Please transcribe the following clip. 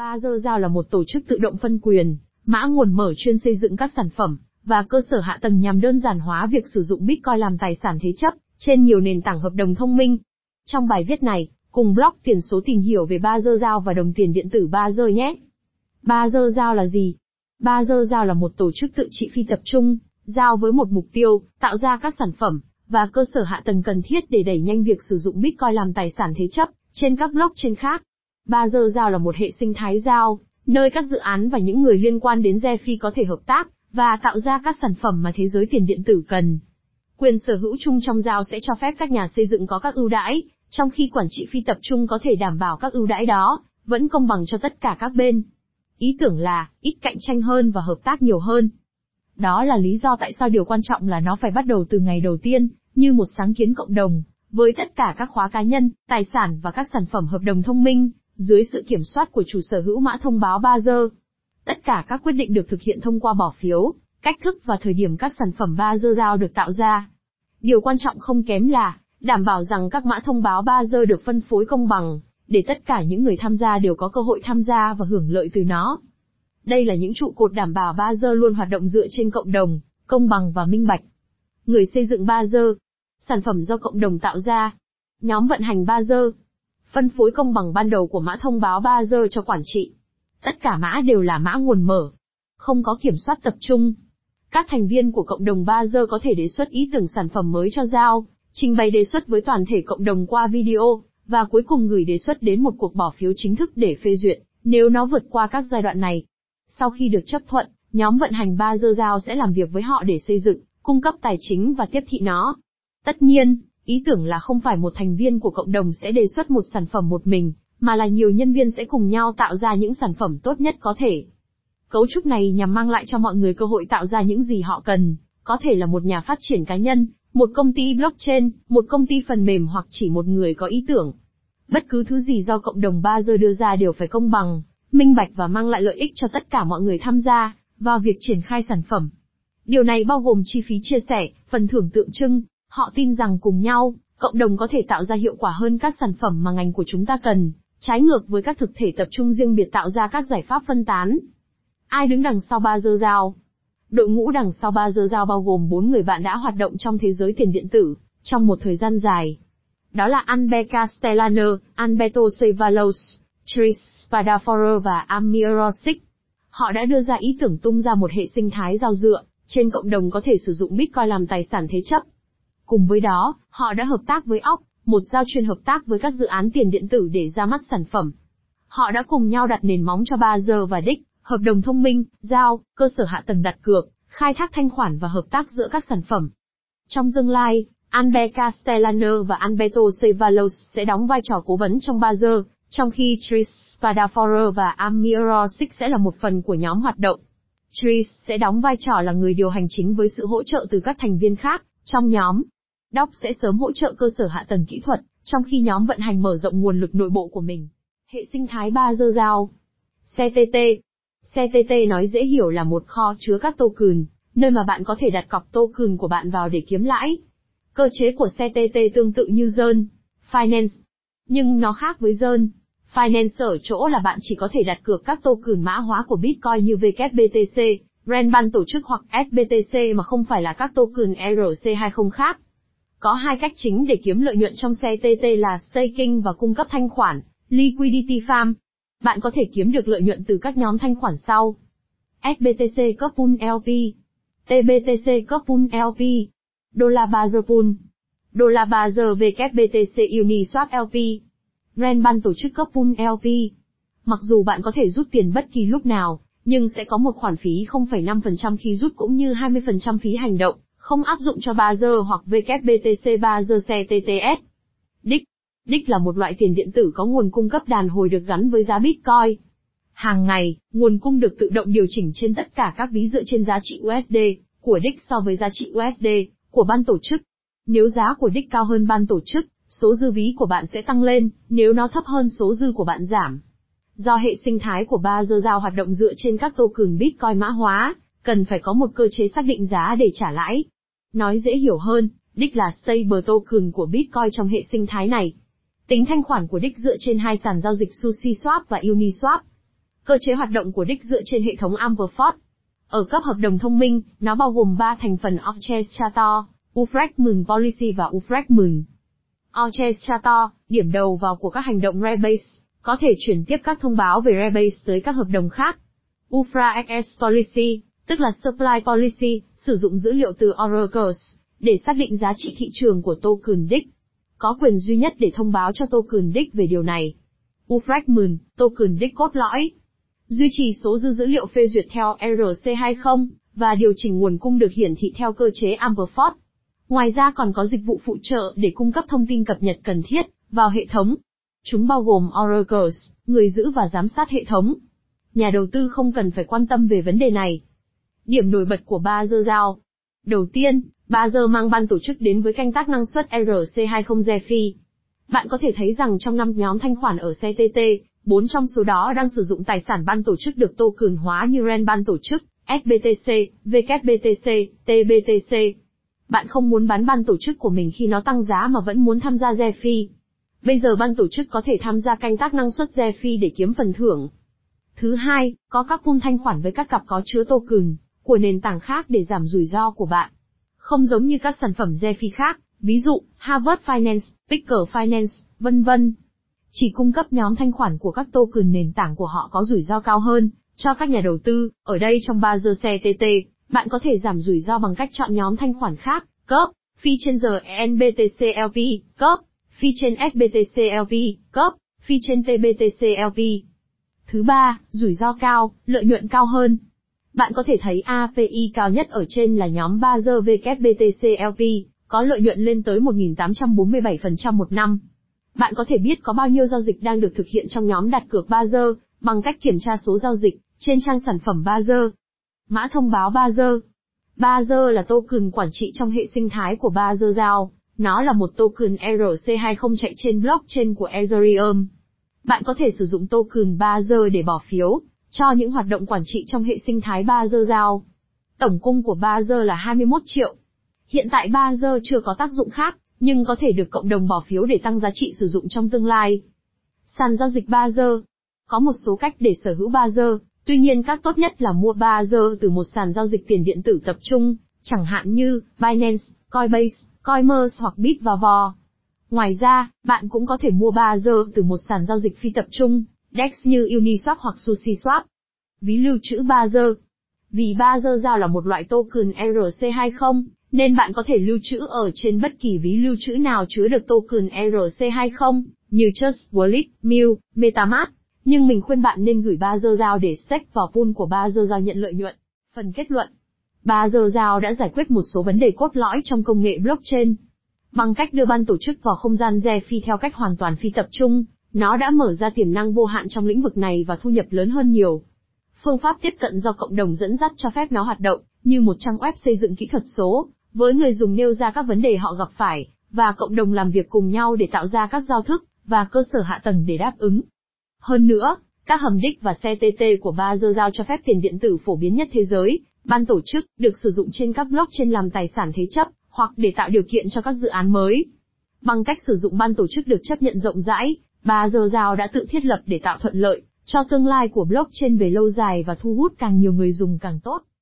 Ba Dơ Giao là một tổ chức tự động phân quyền, mã nguồn mở chuyên xây dựng các sản phẩm và cơ sở hạ tầng nhằm đơn giản hóa việc sử dụng Bitcoin làm tài sản thế chấp trên nhiều nền tảng hợp đồng thông minh. Trong bài viết này, cùng blog tiền số tìm hiểu về Ba Dơ Giao và đồng tiền điện tử Ba Dơ nhé. Ba Dơ Giao là gì? Ba Dơ Giao là một tổ chức tự trị phi tập trung, giao với một mục tiêu, tạo ra các sản phẩm và cơ sở hạ tầng cần thiết để đẩy nhanh việc sử dụng Bitcoin làm tài sản thế chấp trên các blockchain khác. Ba Dơ Giao là một hệ sinh thái giao, nơi các dự án và những người liên quan đến DeFi có thể hợp tác và tạo ra các sản phẩm mà thế giới tiền điện tử cần. Quyền sở hữu chung trong giao sẽ cho phép các nhà xây dựng có các ưu đãi, trong khi quản trị phi tập trung có thể đảm bảo các ưu đãi đó vẫn công bằng cho tất cả các bên. Ý tưởng là ít cạnh tranh hơn và hợp tác nhiều hơn. Đó là lý do tại sao điều quan trọng là nó phải bắt đầu từ ngày đầu tiên, như một sáng kiến cộng đồng, với tất cả các khóa cá nhân, tài sản và các sản phẩm hợp đồng thông minh, dưới sự kiểm soát của chủ sở hữu mã thông báo 3 giờ. Tất cả các quyết định được thực hiện thông qua bỏ phiếu, cách thức và thời điểm các sản phẩm 3 giờ giao được tạo ra. Điều quan trọng không kém là, đảm bảo rằng các mã thông báo 3 giờ được phân phối công bằng, để tất cả những người tham gia đều có cơ hội tham gia và hưởng lợi từ nó. Đây là những trụ cột đảm bảo 3 giờ luôn hoạt động dựa trên cộng đồng, công bằng và minh bạch. Người xây dựng 3 giờ, sản phẩm do cộng đồng tạo ra, nhóm vận hành 3 giờ, phân phối công bằng ban đầu của mã thông báo 3 giờ cho quản trị. Tất cả mã đều là mã nguồn mở, không có kiểm soát tập trung. Các thành viên của cộng đồng 3 giờ có thể đề xuất ý tưởng sản phẩm mới cho giao, trình bày đề xuất với toàn thể cộng đồng qua video, và cuối cùng gửi đề xuất đến một cuộc bỏ phiếu chính thức để phê duyệt, nếu nó vượt qua các giai đoạn này. Sau khi được chấp thuận, nhóm vận hành 3 giờ giao sẽ làm việc với họ để xây dựng, cung cấp tài chính và tiếp thị nó. Tất nhiên, ý tưởng là không phải một thành viên của cộng đồng sẽ đề xuất một sản phẩm một mình, mà là nhiều nhân viên sẽ cùng nhau tạo ra những sản phẩm tốt nhất có thể. Cấu trúc này nhằm mang lại cho mọi người cơ hội tạo ra những gì họ cần, có thể là một nhà phát triển cá nhân, một công ty blockchain, một công ty phần mềm hoặc chỉ một người có ý tưởng. Bất cứ thứ gì do cộng đồng ba giờ đưa ra đều phải công bằng, minh bạch và mang lại lợi ích cho tất cả mọi người tham gia vào việc triển khai sản phẩm. Điều này bao gồm chi phí chia sẻ, phần thưởng tượng trưng, họ tin rằng cùng nhau, cộng đồng có thể tạo ra hiệu quả hơn các sản phẩm mà ngành của chúng ta cần, trái ngược với các thực thể tập trung riêng biệt tạo ra các giải pháp phân tán. Ai đứng đằng sau ba dơ dao? Đội ngũ đằng sau ba dơ dao bao gồm 4 người bạn đã hoạt động trong thế giới tiền điện tử, trong một thời gian dài. Đó là Anbe Castellano, Alberto Cevalos, Tris Spadafora và Amir Rosic. Họ đã đưa ra ý tưởng tung ra một hệ sinh thái giao dựa, trên cộng đồng có thể sử dụng Bitcoin làm tài sản thế chấp. Cùng với đó, họ đã hợp tác với óc, một giao chuyên hợp tác với các dự án tiền điện tử để ra mắt sản phẩm. Họ đã cùng nhau đặt nền móng cho 3 giờ và đích, hợp đồng thông minh, giao, cơ sở hạ tầng đặt cược, khai thác thanh khoản và hợp tác giữa các sản phẩm. Trong tương lai, Anbe Castellano và Alberto Cevalos sẽ đóng vai trò cố vấn trong 3 giờ, trong khi Tris Spadafora và Amir Rosic sẽ là một phần của nhóm hoạt động. Tris sẽ đóng vai trò là người điều hành chính với sự hỗ trợ từ các thành viên khác trong nhóm. Doc sẽ sớm hỗ trợ cơ sở hạ tầng kỹ thuật, trong khi nhóm vận hành mở rộng nguồn lực nội bộ của mình. Hệ sinh thái 3 dơ giao. CTT. CTT nói dễ hiểu là một kho chứa các token, nơi mà bạn có thể đặt cọc token của bạn vào để kiếm lãi. Cơ chế của CTT tương tự như Zern, Finance. Nhưng nó khác với Zern. Finance ở chỗ là bạn chỉ có thể đặt cược các token mã hóa của Bitcoin như WBTC, Renban tổ chức hoặc SBTC mà không phải là các token ERC20 khác. Có hai cách chính để kiếm lợi nhuận trong xe TT là staking và cung cấp thanh khoản, liquidity farm. Bạn có thể kiếm được lợi nhuận từ các nhóm thanh khoản sau. SBTC cấp pool LP, TBTC cấp pool LP, Dollar Bazar pool, Dollar Bazar WBTC Uniswap LP, Renban tổ chức cấp pool LP. Mặc dù bạn có thể rút tiền bất kỳ lúc nào, nhưng sẽ có một khoản phí 0,5% khi rút cũng như 20% phí hành động, không áp dụng cho 3 giờ hoặc WBTC 3 giờ xe TTS. Đích Đích là một loại tiền điện tử có nguồn cung cấp đàn hồi được gắn với giá Bitcoin. Hàng ngày, nguồn cung được tự động điều chỉnh trên tất cả các ví dựa trên giá trị USD của Đích so với giá trị USD của ban tổ chức. Nếu giá của Đích cao hơn ban tổ chức, số dư ví của bạn sẽ tăng lên, nếu nó thấp hơn số dư của bạn giảm. Do hệ sinh thái của ba giờ giao hoạt động dựa trên các token Bitcoin mã hóa, cần phải có một cơ chế xác định giá để trả lãi. Nói dễ hiểu hơn, đích là stable token của Bitcoin trong hệ sinh thái này. Tính thanh khoản của đích dựa trên hai sàn giao dịch SushiSwap và Uniswap. Cơ chế hoạt động của DIC dựa trên hệ thống AmberFort. Ở cấp hợp đồng thông minh, nó bao gồm 3 thành phần Orchestrator, Ufragment Policy và Ufragment. Orchestrator, điểm đầu vào của các hành động rebase, có thể chuyển tiếp các thông báo về rebase tới các hợp đồng khác. Ufra XS Policy, tức là Supply Policy, sử dụng dữ liệu từ Oracles, để xác định giá trị thị trường của token DIC. Có quyền duy nhất để thông báo cho token DIC về điều này. Ufragment, token DIC cốt lõi. Duy trì số dư dữ liệu phê duyệt theo ERC20 và điều chỉnh nguồn cung được hiển thị theo cơ chế Ampleforth. Ngoài ra còn có dịch vụ phụ trợ để cung cấp thông tin cập nhật cần thiết vào hệ thống. Chúng bao gồm Oracles, người giữ và giám sát hệ thống. Nhà đầu tư không cần phải quan tâm về vấn đề này. Điểm nổi bật của ba dơ giao. Đầu tiên, ba giờ mang ban tổ chức đến với canh tác năng suất RC20 Zefi. Bạn có thể thấy rằng trong năm nhóm thanh khoản ở CTT, 4 trong số đó đang sử dụng tài sản ban tổ chức được token hóa như REN ban tổ chức, SBTC, WBTC, TBTC. Bạn không muốn bán ban tổ chức của mình khi nó tăng giá mà vẫn muốn tham gia Zefi. Bây giờ ban tổ chức có thể tham gia canh tác năng suất Zefi để kiếm phần thưởng. Thứ hai, có các pool thanh khoản với các cặp có chứa token của nền tảng khác để giảm rủi ro của bạn. Không giống như các sản phẩm DeFi khác, ví dụ, Harvard Finance, Picker Finance, vân vân. Chỉ cung cấp nhóm thanh khoản của các token nền tảng của họ có rủi ro cao hơn, cho các nhà đầu tư, ở đây trong 3 giờ CTT, bạn có thể giảm rủi ro bằng cách chọn nhóm thanh khoản khác, cấp, phi trên giờ NBTCLP, cấp, phi trên SBTCLP, cấp, phi trên TBTCLP. Thứ ba, rủi ro cao, lợi nhuận cao hơn. Bạn có thể thấy API cao nhất ở trên là nhóm 3 giờ WBTCLP, có lợi nhuận lên tới 1.847% một năm. Bạn có thể biết có bao nhiêu giao dịch đang được thực hiện trong nhóm đặt cược 3 giờ, bằng cách kiểm tra số giao dịch, trên trang sản phẩm 3 giờ. Mã thông báo 3 giờ. 3 giờ là token quản trị trong hệ sinh thái của 3 giờ giao. Nó là một token ERC20 chạy trên blockchain của Ethereum. Bạn có thể sử dụng token 3 giờ để bỏ phiếu, cho những hoạt động quản trị trong hệ sinh thái ba giờ giao. Tổng cung của ba giờ là 21 triệu. Hiện tại ba giờ chưa có tác dụng khác, nhưng có thể được cộng đồng bỏ phiếu để tăng giá trị sử dụng trong tương lai. Sàn giao dịch ba giờ. Có một số cách để sở hữu ba giờ, tuy nhiên các tốt nhất là mua ba giờ từ một sàn giao dịch tiền điện tử tập trung, chẳng hạn như Binance, Coinbase, Coinmerse hoặc Bitvavo. Ngoài ra, bạn cũng có thể mua 3 giờ từ một sàn giao dịch phi tập trung, DEX như Uniswap hoặc SushiSwap. Ví lưu trữ 3 giờ. Vì 3 giờ giao là một loại token ERC20, nên bạn có thể lưu trữ ở trên bất kỳ ví lưu trữ nào chứa được token ERC20, như Trust Wallet, Mew, MetaMask. Nhưng mình khuyên bạn nên gửi 3 giờ giao để stake vào pool của 3 giờ giao nhận lợi nhuận. Phần kết luận ba giờ giao đã giải quyết một số vấn đề cốt lõi trong công nghệ blockchain. Bằng cách đưa ban tổ chức vào không gian DeFi theo cách hoàn toàn phi tập trung, nó đã mở ra tiềm năng vô hạn trong lĩnh vực này và thu nhập lớn hơn nhiều. Phương pháp tiếp cận do cộng đồng dẫn dắt cho phép nó hoạt động như một trang web xây dựng kỹ thuật số, với người dùng nêu ra các vấn đề họ gặp phải, và cộng đồng làm việc cùng nhau để tạo ra các giao thức và cơ sở hạ tầng để đáp ứng. Hơn nữa, các hầm đích và CTT của ba giao cho phép tiền điện tử phổ biến nhất thế giới, ban tổ chức được sử dụng trên các blockchain làm tài sản thế chấp hoặc để tạo điều kiện cho các dự án mới. Bằng cách sử dụng ban tổ chức được chấp nhận rộng rãi, Ba giờ rào đã tự thiết lập để tạo thuận lợi cho tương lai của blockchain về lâu dài và thu hút càng nhiều người dùng càng tốt.